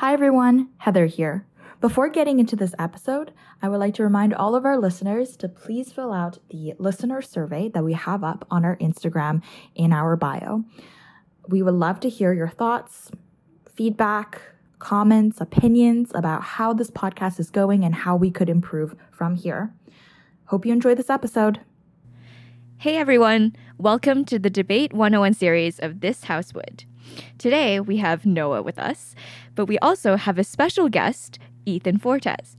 Hi everyone, Heather here. Before getting into this episode, I would like to remind all of our listeners to please fill out the listener survey that we have up on our Instagram in our bio. We would love to hear your thoughts, feedback, comments, opinions about how this podcast is going and how we could improve from here. Hope you enjoy this episode. Hey everyone, welcome to the Debate 101 series of This House Would. Today we have Noah with us, but we also have a special guest, Ethan Fortes,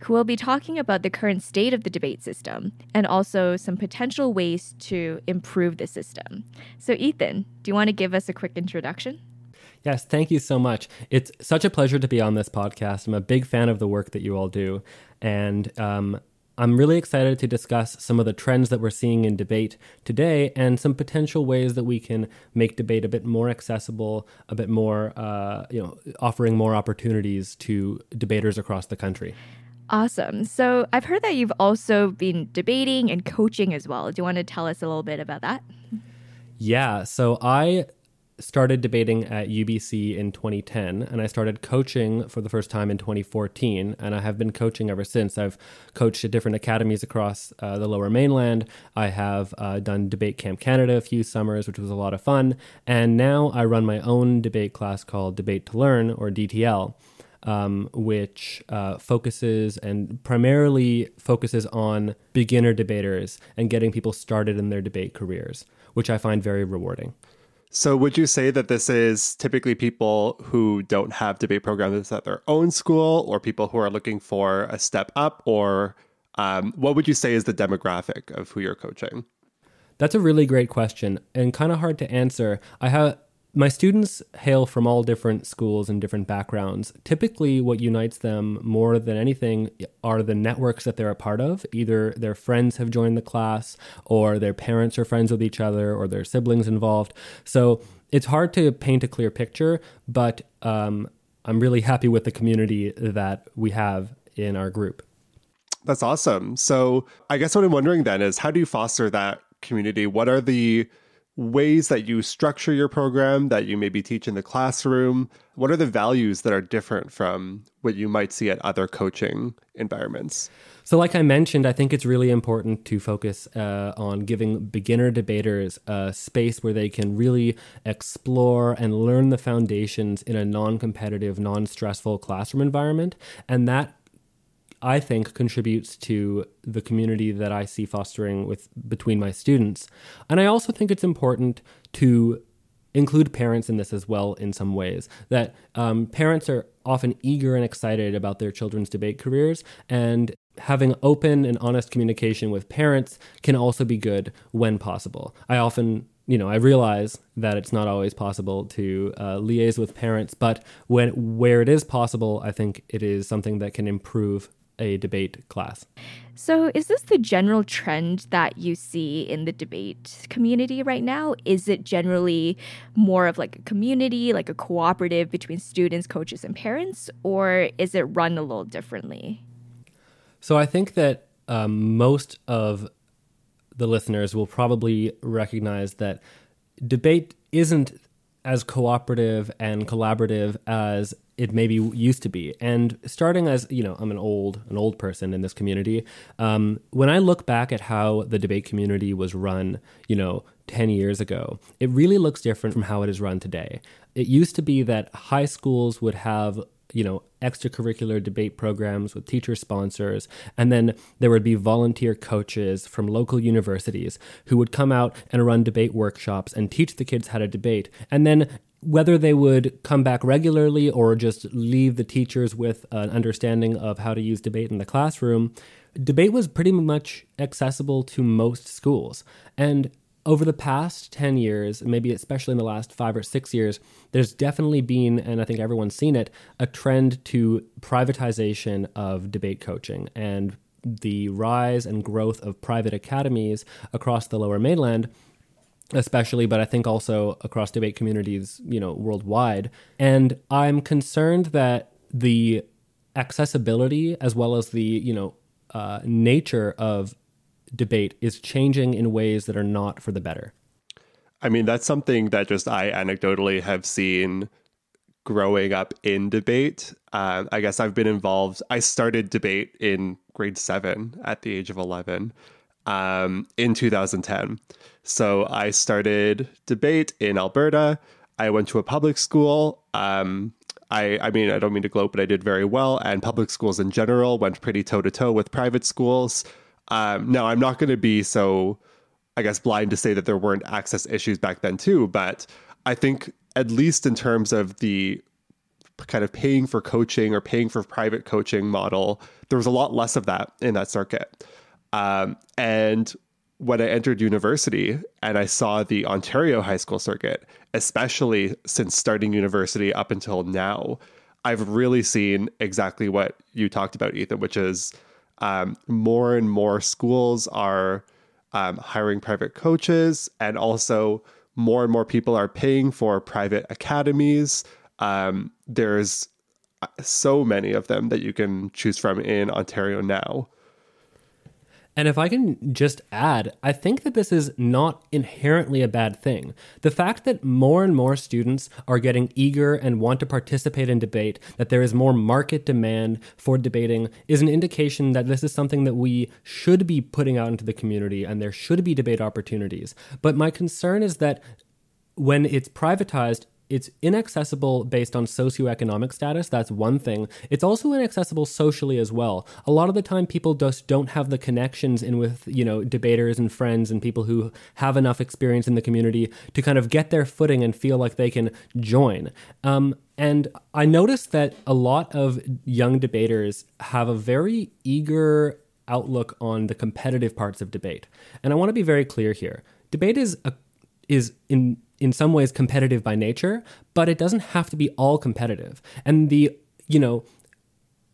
who will be talking about the current state of the debate system and also some potential ways to improve the system. So, Ethan, do you want to give us a quick introduction? Yes, thank you so much. It's such a pleasure to be on this podcast. I'm a big fan of the work that you all do. And um, I'm really excited to discuss some of the trends that we're seeing in debate today and some potential ways that we can make debate a bit more accessible, a bit more, uh, you know, offering more opportunities to debaters across the country. Awesome. So I've heard that you've also been debating and coaching as well. Do you want to tell us a little bit about that? Yeah. So I started debating at UBC in 2010, and I started coaching for the first time in 2014, and I have been coaching ever since. I've coached at different academies across uh, the Lower Mainland. I have uh, done Debate Camp Canada a few summers, which was a lot of fun, and now I run my own debate class called Debate to Learn or DTL. Um, which uh, focuses and primarily focuses on beginner debaters and getting people started in their debate careers, which I find very rewarding. So, would you say that this is typically people who don't have debate programs at their own school, or people who are looking for a step up, or um, what would you say is the demographic of who you're coaching? That's a really great question and kind of hard to answer. I have my students hail from all different schools and different backgrounds. Typically, what unites them more than anything are the networks that they're a part of. Either their friends have joined the class, or their parents are friends with each other, or their siblings involved. So it's hard to paint a clear picture, but um, I'm really happy with the community that we have in our group. That's awesome. So I guess what I'm wondering then is how do you foster that community? What are the ways that you structure your program that you maybe teach in the classroom? What are the values that are different from what you might see at other coaching environments? So, like I mentioned, I think it's really important to focus uh, on giving beginner debaters a space where they can really explore and learn the foundations in a non competitive, non stressful classroom environment. And that I think contributes to the community that I see fostering with between my students. And I also think it's important to include parents in this as well in some ways that um, parents are often eager and excited about their children's debate careers and having open and honest communication with parents can also be good when possible i often you know, I realize that it's not always possible to uh, liaise with parents, but when where it is possible, I think it is something that can improve a debate class. So, is this the general trend that you see in the debate community right now? Is it generally more of like a community, like a cooperative between students, coaches, and parents, or is it run a little differently? So, I think that um, most of the listeners will probably recognize that debate isn't as cooperative and collaborative as it maybe used to be. And starting as you know, I'm an old an old person in this community. Um, when I look back at how the debate community was run, you know, ten years ago, it really looks different from how it is run today. It used to be that high schools would have you know extracurricular debate programs with teacher sponsors. And then there would be volunteer coaches from local universities who would come out and run debate workshops and teach the kids how to debate. And then whether they would come back regularly or just leave the teachers with an understanding of how to use debate in the classroom debate was pretty much accessible to most schools. And over the past 10 years, maybe especially in the last five or six years, there's definitely been, and I think everyone's seen it, a trend to privatization of debate coaching and the rise and growth of private academies across the lower mainland especially but i think also across debate communities you know worldwide. And i'm concerned that the accessibility as well as the you know uh, nature of debate is changing in ways that are not for the better. I mean, that's something that just I anecdotally have seen growing up in debate. Uh, I guess I've been involved. I started debate in grade seven at the age of 11 um, in 2010. So I started debate in Alberta. I went to a public school. Um, I, I mean, I don't mean to gloat, but I did very well. And public schools in general went pretty toe to toe with private schools. Um, now, I'm not going to be so, I guess, blind to say that there weren't access issues back then, too. But I think, at least in terms of the kind of paying for coaching or paying for private coaching model, there was a lot less of that in that circuit. Um, and when I entered university and I saw the Ontario high school circuit, especially since starting university up until now, I've really seen exactly what you talked about, Ethan, which is um, more and more schools are um, hiring private coaches, and also more and more people are paying for private academies. Um, there's uh, so many of them that you can choose from in Ontario now. And if I can just add, I think that this is not inherently a bad thing. The fact that more and more students are getting eager and want to participate in debate, that there is more market demand for debating, is an indication that this is something that we should be putting out into the community and there should be debate opportunities. But my concern is that when it's privatized, it's inaccessible based on socioeconomic status. That's one thing. It's also inaccessible socially as well. A lot of the time, people just don't have the connections in with, you know, debaters and friends and people who have enough experience in the community to kind of get their footing and feel like they can join. Um, and I noticed that a lot of young debaters have a very eager outlook on the competitive parts of debate. And I want to be very clear here. Debate is a is in in some ways competitive by nature, but it doesn't have to be all competitive. And the, you know,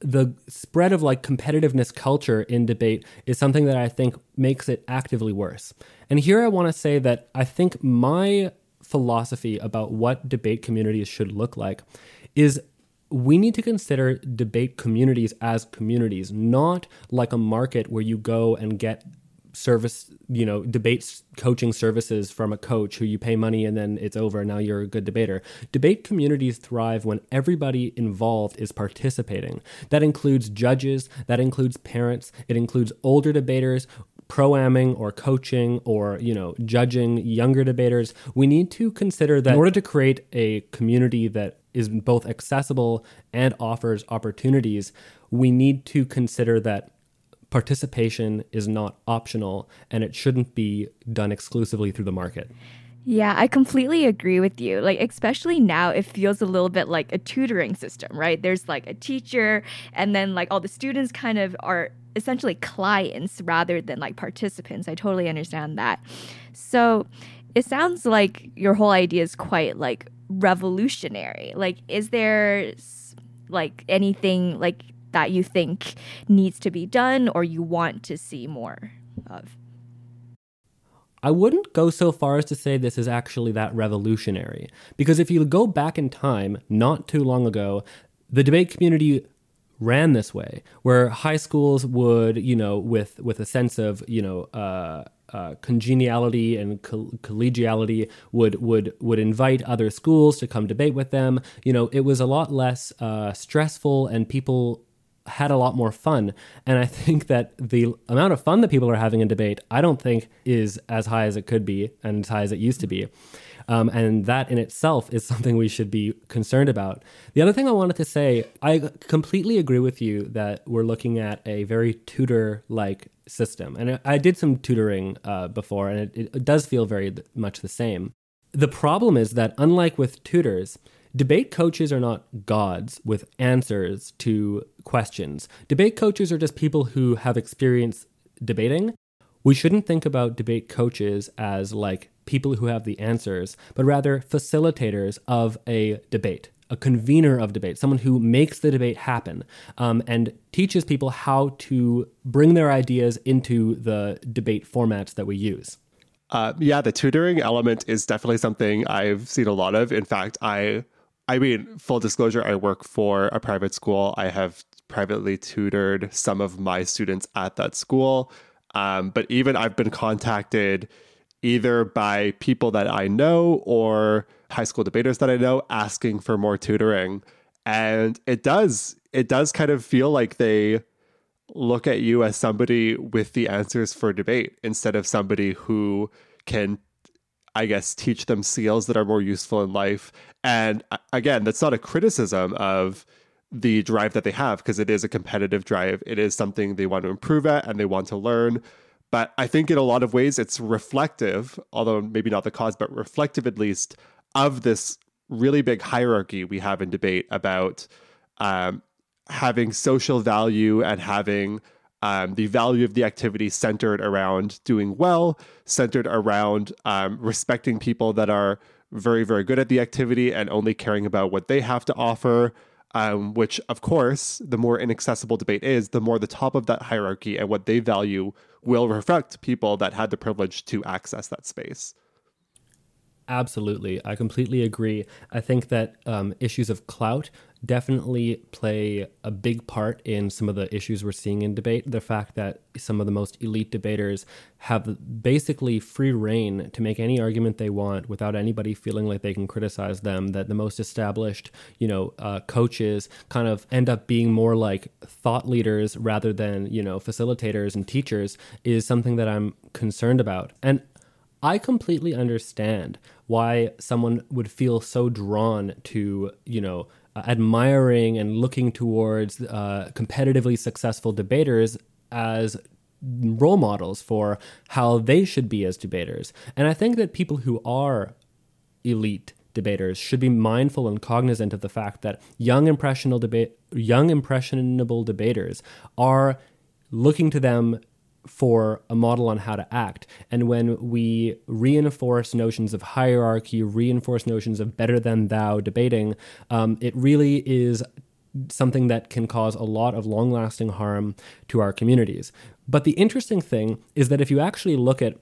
the spread of like competitiveness culture in debate is something that I think makes it actively worse. And here I want to say that I think my philosophy about what debate communities should look like is we need to consider debate communities as communities, not like a market where you go and get service, you know, debate coaching services from a coach who you pay money and then it's over and now you're a good debater. Debate communities thrive when everybody involved is participating. That includes judges, that includes parents, it includes older debaters pro-amming or coaching or you know judging younger debaters we need to consider that in order to create a community that is both accessible and offers opportunities we need to consider that participation is not optional and it shouldn't be done exclusively through the market. Yeah, I completely agree with you. Like, especially now, it feels a little bit like a tutoring system, right? There's like a teacher, and then like all the students kind of are essentially clients rather than like participants. I totally understand that. So, it sounds like your whole idea is quite like revolutionary. Like, is there like anything like that you think needs to be done or you want to see more of? I wouldn't go so far as to say this is actually that revolutionary. Because if you go back in time, not too long ago, the debate community ran this way, where high schools would, you know, with with a sense of, you know, uh, uh, congeniality and co- collegiality would would would invite other schools to come debate with them. You know, it was a lot less uh, stressful, and people had a lot more fun. And I think that the amount of fun that people are having in debate, I don't think is as high as it could be and as high as it used to be. Um, and that in itself is something we should be concerned about. The other thing I wanted to say, I completely agree with you that we're looking at a very tutor like system. And I did some tutoring uh, before, and it, it does feel very much the same. The problem is that, unlike with tutors, Debate coaches are not gods with answers to questions. Debate coaches are just people who have experience debating. We shouldn't think about debate coaches as like people who have the answers, but rather facilitators of a debate, a convener of debate, someone who makes the debate happen um, and teaches people how to bring their ideas into the debate formats that we use. Uh, yeah, the tutoring element is definitely something I've seen a lot of. In fact, I I mean, full disclosure, I work for a private school. I have privately tutored some of my students at that school. Um, but even I've been contacted either by people that I know or high school debaters that I know asking for more tutoring. And it does, it does kind of feel like they look at you as somebody with the answers for debate instead of somebody who can I guess, teach them skills that are more useful in life. And again, that's not a criticism of the drive that they have because it is a competitive drive. It is something they want to improve at and they want to learn. But I think in a lot of ways it's reflective, although maybe not the cause, but reflective at least of this really big hierarchy we have in debate about um, having social value and having um, the value of the activity centered around doing well, centered around um, respecting people that are very, very good at the activity and only caring about what they have to offer. Um, which, of course, the more inaccessible debate is, the more the top of that hierarchy and what they value will reflect people that had the privilege to access that space. Absolutely. I completely agree. I think that um, issues of clout definitely play a big part in some of the issues we're seeing in debate. The fact that some of the most elite debaters have basically free rein to make any argument they want without anybody feeling like they can criticize them. That the most established, you know, uh, coaches kind of end up being more like thought leaders rather than, you know, facilitators and teachers is something that I'm concerned about. And I completely understand why someone would feel so drawn to, you know, admiring and looking towards uh, competitively successful debaters as role models for how they should be as debaters. And I think that people who are elite debaters should be mindful and cognizant of the fact that young impressionable debate young impressionable debaters are looking to them for a model on how to act. And when we reinforce notions of hierarchy, reinforce notions of better than thou debating, um, it really is something that can cause a lot of long lasting harm to our communities. But the interesting thing is that if you actually look at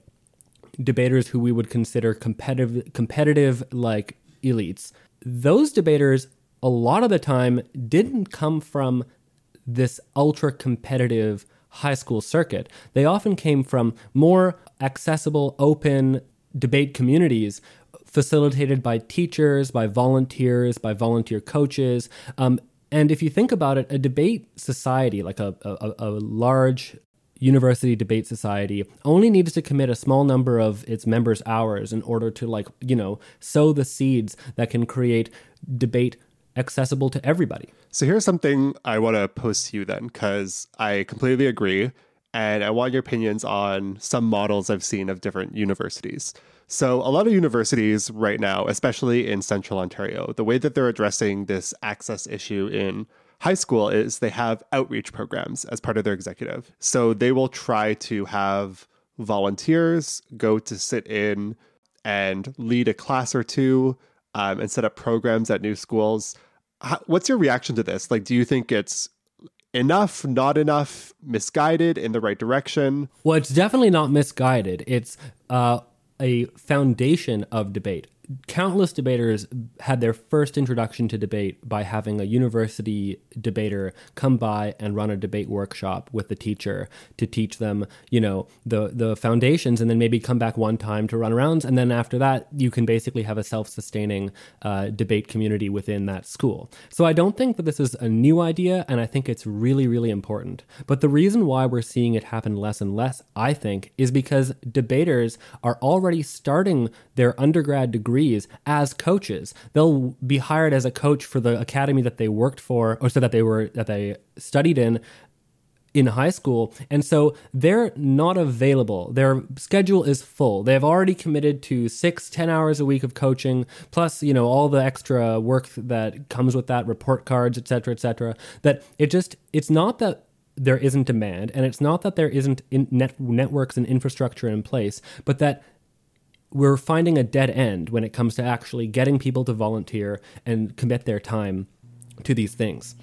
debaters who we would consider competitive, competitive like elites, those debaters a lot of the time didn't come from this ultra competitive high school circuit. They often came from more accessible, open debate communities facilitated by teachers, by volunteers, by volunteer coaches. Um, and if you think about it, a debate society, like a, a, a large university debate society only needs to commit a small number of its members hours in order to like you know sow the seeds that can create debate accessible to everybody. So here's something I want to post to you then, because I completely agree. And I want your opinions on some models I've seen of different universities. So, a lot of universities right now, especially in central Ontario, the way that they're addressing this access issue in high school is they have outreach programs as part of their executive. So, they will try to have volunteers go to sit in and lead a class or two um, and set up programs at new schools what's your reaction to this? Like, do you think it's enough, not enough, misguided, in the right direction? Well, it's definitely not misguided. It's uh, a foundation of debate countless debaters had their first introduction to debate by having a university debater come by and run a debate workshop with the teacher to teach them, you know, the the foundations, and then maybe come back one time to run rounds, and then after that, you can basically have a self-sustaining uh, debate community within that school. So I don't think that this is a new idea, and I think it's really, really important. But the reason why we're seeing it happen less and less, I think, is because debaters are already starting their undergrad degree as coaches. They'll be hired as a coach for the academy that they worked for or so that they were that they studied in in high school. And so they're not available. Their schedule is full. They have already committed to six, ten hours a week of coaching, plus, you know, all the extra work that comes with that, report cards, et cetera, et cetera. That it just, it's not that there isn't demand and it's not that there isn't net, networks and infrastructure in place, but that we're finding a dead end when it comes to actually getting people to volunteer and commit their time to these things.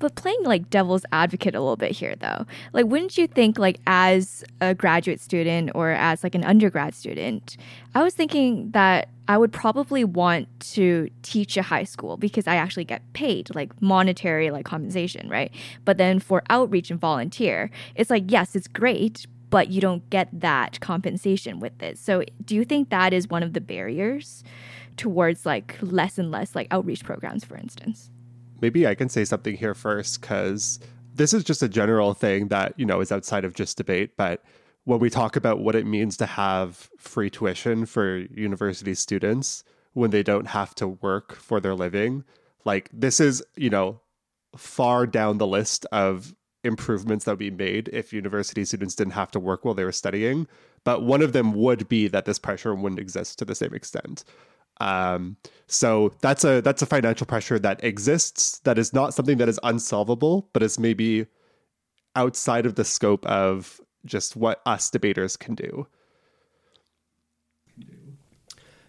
But playing like devil's advocate a little bit here though. Like wouldn't you think like as a graduate student or as like an undergrad student, I was thinking that I would probably want to teach a high school because I actually get paid like monetary like compensation, right? But then for outreach and volunteer, it's like yes, it's great, but you don't get that compensation with it. So, do you think that is one of the barriers towards like less and less like outreach programs, for instance? Maybe I can say something here first because this is just a general thing that, you know, is outside of just debate. But when we talk about what it means to have free tuition for university students when they don't have to work for their living, like this is, you know, far down the list of improvements that would be made if university students didn't have to work while they were studying. But one of them would be that this pressure wouldn't exist to the same extent. Um, so that's a that's a financial pressure that exists. That is not something that is unsolvable, but is maybe outside of the scope of just what us debaters can do.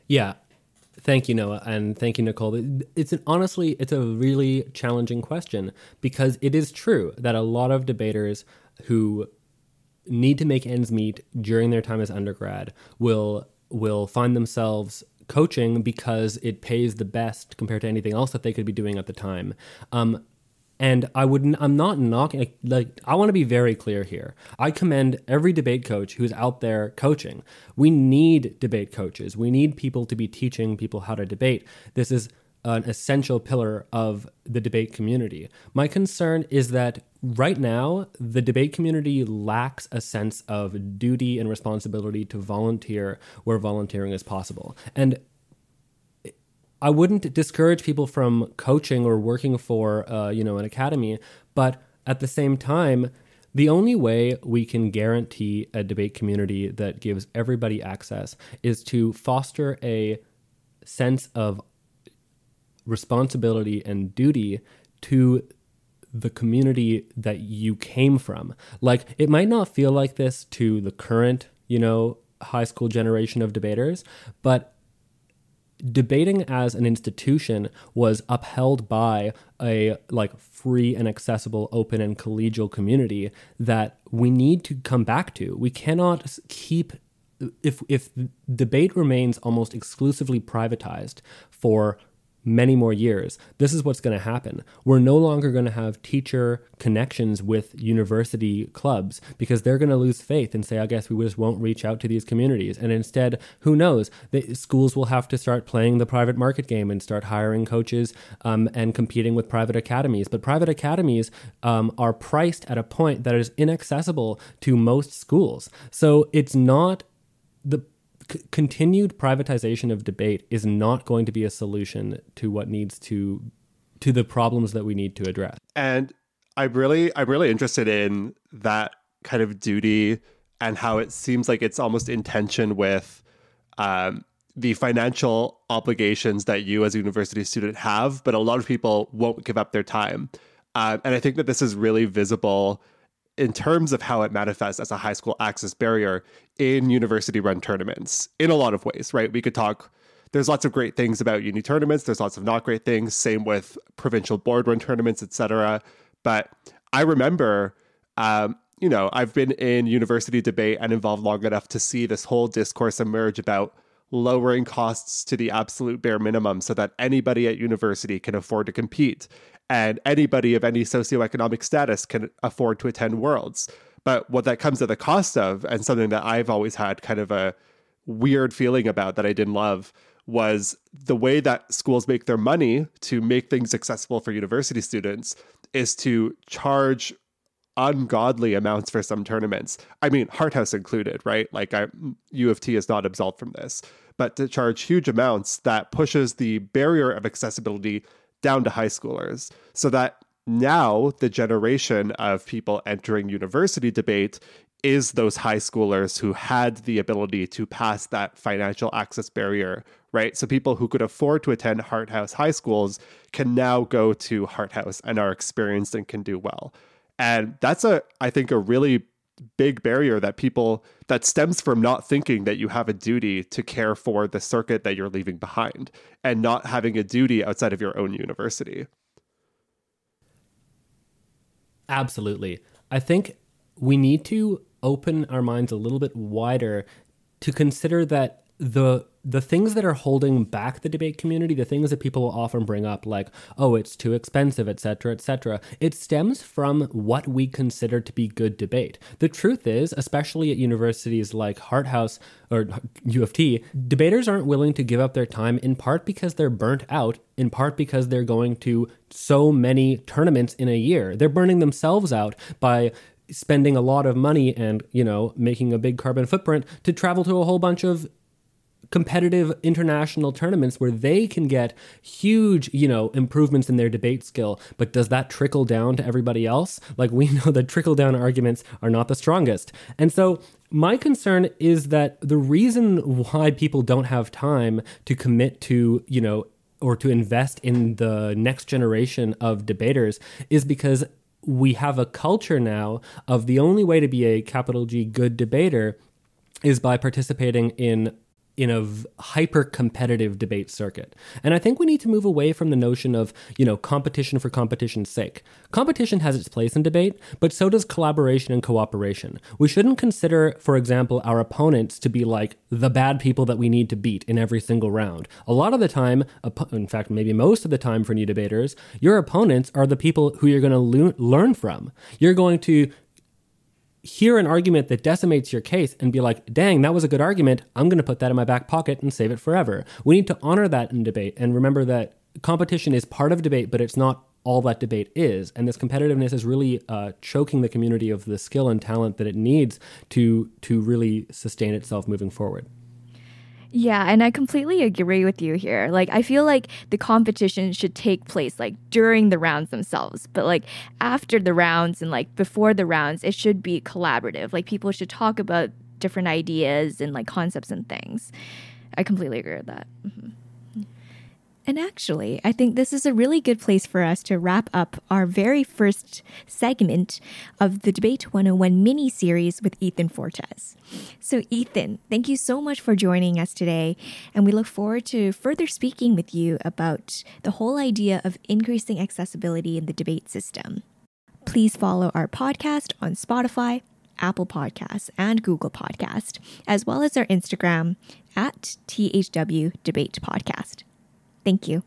Yeah, Thank you, Noah, and thank you, Nicole. It's an, honestly, it's a really challenging question because it is true that a lot of debaters who need to make ends meet during their time as undergrad will will find themselves coaching because it pays the best compared to anything else that they could be doing at the time. Um, and I would I'm not knocking like, like I want to be very clear here. I commend every debate coach who's out there coaching. We need debate coaches. We need people to be teaching people how to debate. This is an essential pillar of the debate community. My concern is that right now the debate community lacks a sense of duty and responsibility to volunteer where volunteering is possible. And I wouldn't discourage people from coaching or working for uh, you know an academy, but at the same time, the only way we can guarantee a debate community that gives everybody access is to foster a sense of responsibility and duty to the community that you came from. Like it might not feel like this to the current, you know, high school generation of debaters, but debating as an institution was upheld by a like free and accessible open and collegial community that we need to come back to. We cannot keep if if debate remains almost exclusively privatized for many more years, this is what's going to happen. We're no longer going to have teacher connections with university clubs because they're going to lose faith and say, I guess we just won't reach out to these communities. And instead, who knows? The schools will have to start playing the private market game and start hiring coaches um, and competing with private academies. But private academies um, are priced at a point that is inaccessible to most schools. So it's not the c- continued privatization of debate is not going to be a solution to what needs to to the problems that we need to address. And I'm really I'm really interested in that kind of duty and how it seems like it's almost in tension with um, the financial obligations that you as a university student have, but a lot of people won't give up their time. Uh, and I think that this is really visible in terms of how it manifests as a high school access barrier in university run tournaments in a lot of ways, right? We could talk, there's lots of great things about uni tournaments, there's lots of not great things, same with provincial board run tournaments, etc. But I remember, um, you know, I've been in university debate and involved long enough to see this whole discourse emerge about lowering costs to the absolute bare minimum so that anybody at university can afford to compete and anybody of any socioeconomic status can afford to attend worlds. But what that comes at the cost of, and something that I've always had kind of a weird feeling about that I didn't love, was the way that schools make their money to make things accessible for university students is to charge ungodly amounts for some tournaments. I mean, Hart House included, right? Like I, U of T is not absolved from this, but to charge huge amounts that pushes the barrier of accessibility down to high schoolers so that now the generation of people entering university debate is those high schoolers who had the ability to pass that financial access barrier, right? So people who could afford to attend Hart House high schools can now go to Hart House and are experienced and can do well. And that's a I think a really big barrier that people that stems from not thinking that you have a duty to care for the circuit that you're leaving behind and not having a duty outside of your own university. Absolutely. I think we need to open our minds a little bit wider to consider that the the things that are holding back the debate community, the things that people often bring up, like, oh, it's too expensive, etc., etc., it stems from what we consider to be good debate. The truth is, especially at universities like Hart House or U of T, debaters aren't willing to give up their time in part because they're burnt out, in part because they're going to so many tournaments in a year. They're burning themselves out by spending a lot of money and, you know, making a big carbon footprint to travel to a whole bunch of competitive international tournaments where they can get huge, you know, improvements in their debate skill. But does that trickle down to everybody else? Like we know that trickle down arguments are not the strongest. And so my concern is that the reason why people don't have time to commit to, you know, or to invest in the next generation of debaters is because we have a culture now of the only way to be a capital G good debater is by participating in in a hyper competitive debate circuit. And I think we need to move away from the notion of, you know, competition for competition's sake. Competition has its place in debate, but so does collaboration and cooperation. We shouldn't consider, for example, our opponents to be like the bad people that we need to beat in every single round. A lot of the time, in fact, maybe most of the time for new debaters, your opponents are the people who you're going to learn from. You're going to hear an argument that decimates your case and be like, dang, that was a good argument. I'm going to put that in my back pocket and save it forever. We need to honor that in debate and remember that competition is part of debate, but it's not all that debate is. And this competitiveness is really uh, choking the community of the skill and talent that it needs to to really sustain itself moving forward. Yeah, and I completely agree with you here. Like I feel like the competition should take place like during the rounds themselves, but like after the rounds and like before the rounds, it should be collaborative. Like people should talk about different ideas and like concepts and things. I completely agree with that. Mm-hmm. And actually, I think this is a really good place for us to wrap up our very first segment of the Debate 101 mini series with Ethan Fortes. So, Ethan, thank you so much for joining us today. And we look forward to further speaking with you about the whole idea of increasing accessibility in the debate system. Please follow our podcast on Spotify, Apple Podcasts, and Google Podcast, as well as our Instagram at THW Debate Podcast. Thank you.